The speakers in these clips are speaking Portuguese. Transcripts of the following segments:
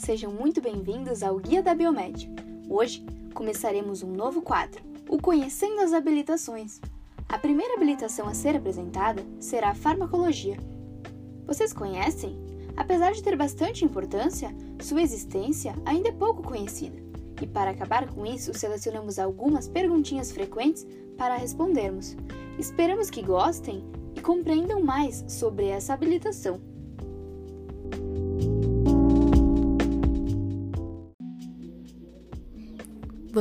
sejam muito bem-vindos ao Guia da Biomed. Hoje começaremos um novo quadro, o Conhecendo as Habilitações. A primeira habilitação a ser apresentada será a farmacologia. Vocês conhecem? Apesar de ter bastante importância, sua existência ainda é pouco conhecida. E para acabar com isso, selecionamos algumas perguntinhas frequentes para respondermos. Esperamos que gostem e compreendam mais sobre essa habilitação.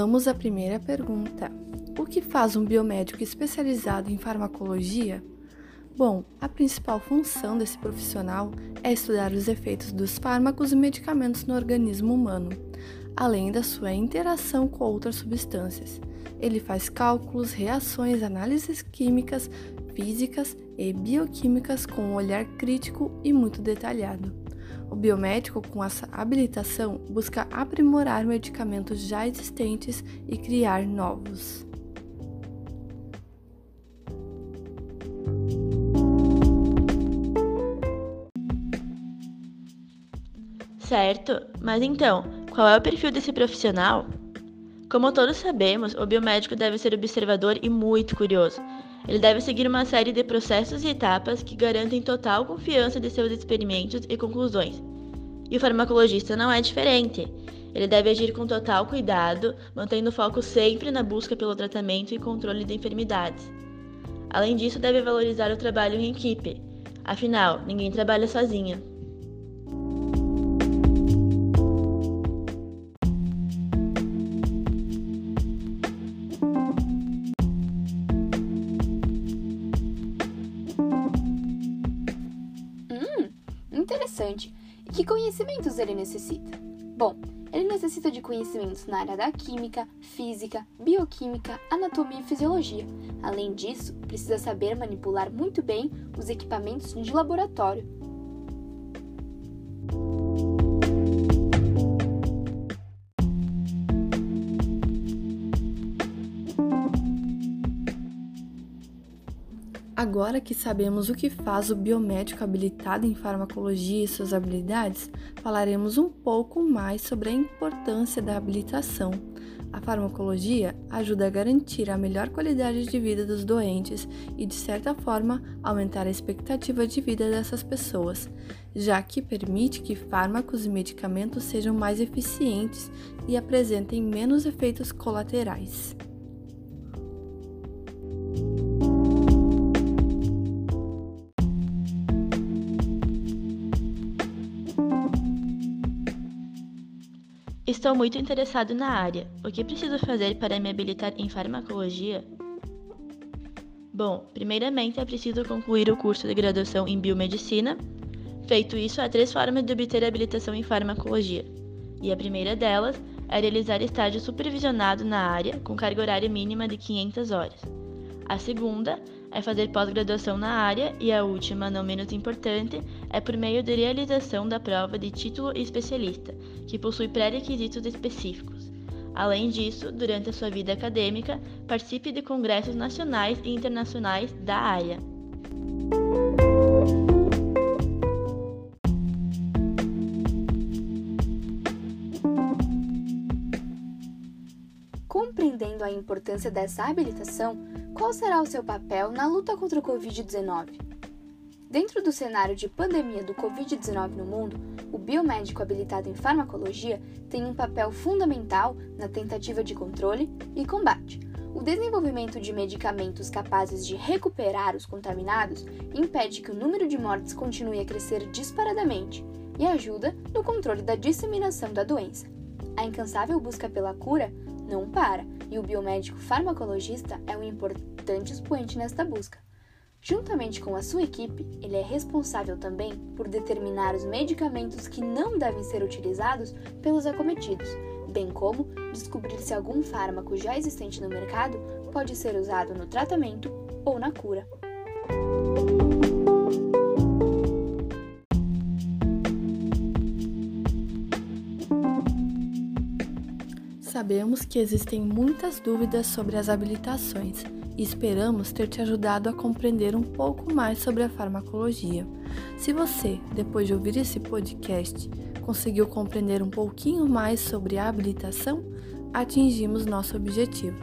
Vamos à primeira pergunta. O que faz um biomédico especializado em farmacologia? Bom, a principal função desse profissional é estudar os efeitos dos fármacos e medicamentos no organismo humano, além da sua interação com outras substâncias. Ele faz cálculos, reações, análises químicas, físicas e bioquímicas com um olhar crítico e muito detalhado. O biomédico, com essa habilitação, busca aprimorar medicamentos já existentes e criar novos. Certo, mas então, qual é o perfil desse profissional? Como todos sabemos, o biomédico deve ser observador e muito curioso. Ele deve seguir uma série de processos e etapas que garantem total confiança de seus experimentos e conclusões. E o farmacologista não é diferente. Ele deve agir com total cuidado, mantendo o foco sempre na busca pelo tratamento e controle de enfermidades. Além disso, deve valorizar o trabalho em equipe. Afinal, ninguém trabalha sozinho. Interessante. E que conhecimentos ele necessita? Bom, ele necessita de conhecimentos na área da química, física, bioquímica, anatomia e fisiologia. Além disso, precisa saber manipular muito bem os equipamentos de laboratório Agora que sabemos o que faz o biomédico habilitado em farmacologia e suas habilidades, falaremos um pouco mais sobre a importância da habilitação. A farmacologia ajuda a garantir a melhor qualidade de vida dos doentes e, de certa forma, aumentar a expectativa de vida dessas pessoas, já que permite que fármacos e medicamentos sejam mais eficientes e apresentem menos efeitos colaterais. Estou muito interessado na área. O que preciso fazer para me habilitar em farmacologia? Bom, primeiramente é preciso concluir o curso de graduação em biomedicina. Feito isso, há três formas de obter habilitação em farmacologia. E a primeira delas é realizar estágio supervisionado na área com carga horária mínima de 500 horas. A segunda é fazer pós-graduação na área e a última, não menos importante, é por meio de realização da prova de título especialista, que possui pré-requisitos específicos. Além disso, durante a sua vida acadêmica, participe de congressos nacionais e internacionais da área. Compreendendo a importância dessa habilitação, qual será o seu papel na luta contra o Covid-19? Dentro do cenário de pandemia do Covid-19 no mundo, o biomédico habilitado em farmacologia tem um papel fundamental na tentativa de controle e combate. O desenvolvimento de medicamentos capazes de recuperar os contaminados impede que o número de mortes continue a crescer disparadamente e ajuda no controle da disseminação da doença. A incansável busca pela cura não para, e o biomédico farmacologista é um importante expoente nesta busca. Juntamente com a sua equipe, ele é responsável também por determinar os medicamentos que não devem ser utilizados pelos acometidos, bem como descobrir se algum fármaco já existente no mercado pode ser usado no tratamento ou na cura. Sabemos que existem muitas dúvidas sobre as habilitações e esperamos ter te ajudado a compreender um pouco mais sobre a farmacologia. Se você, depois de ouvir esse podcast, conseguiu compreender um pouquinho mais sobre a habilitação, atingimos nosso objetivo.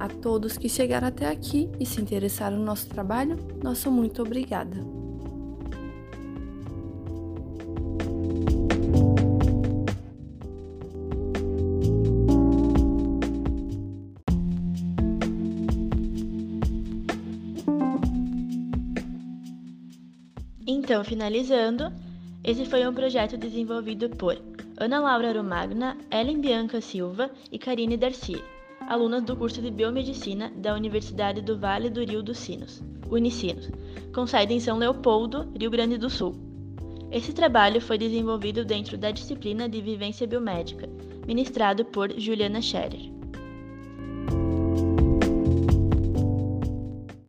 A todos que chegaram até aqui e se interessaram no nosso trabalho, nosso muito obrigada. Então, finalizando, esse foi um projeto desenvolvido por Ana Laura Romagna, Ellen Bianca Silva e Karine Darcy, alunas do curso de Biomedicina da Universidade do Vale do Rio dos Sinos, Unicinos, com sede em São Leopoldo, Rio Grande do Sul. Esse trabalho foi desenvolvido dentro da disciplina de Vivência Biomédica, ministrado por Juliana Scherer.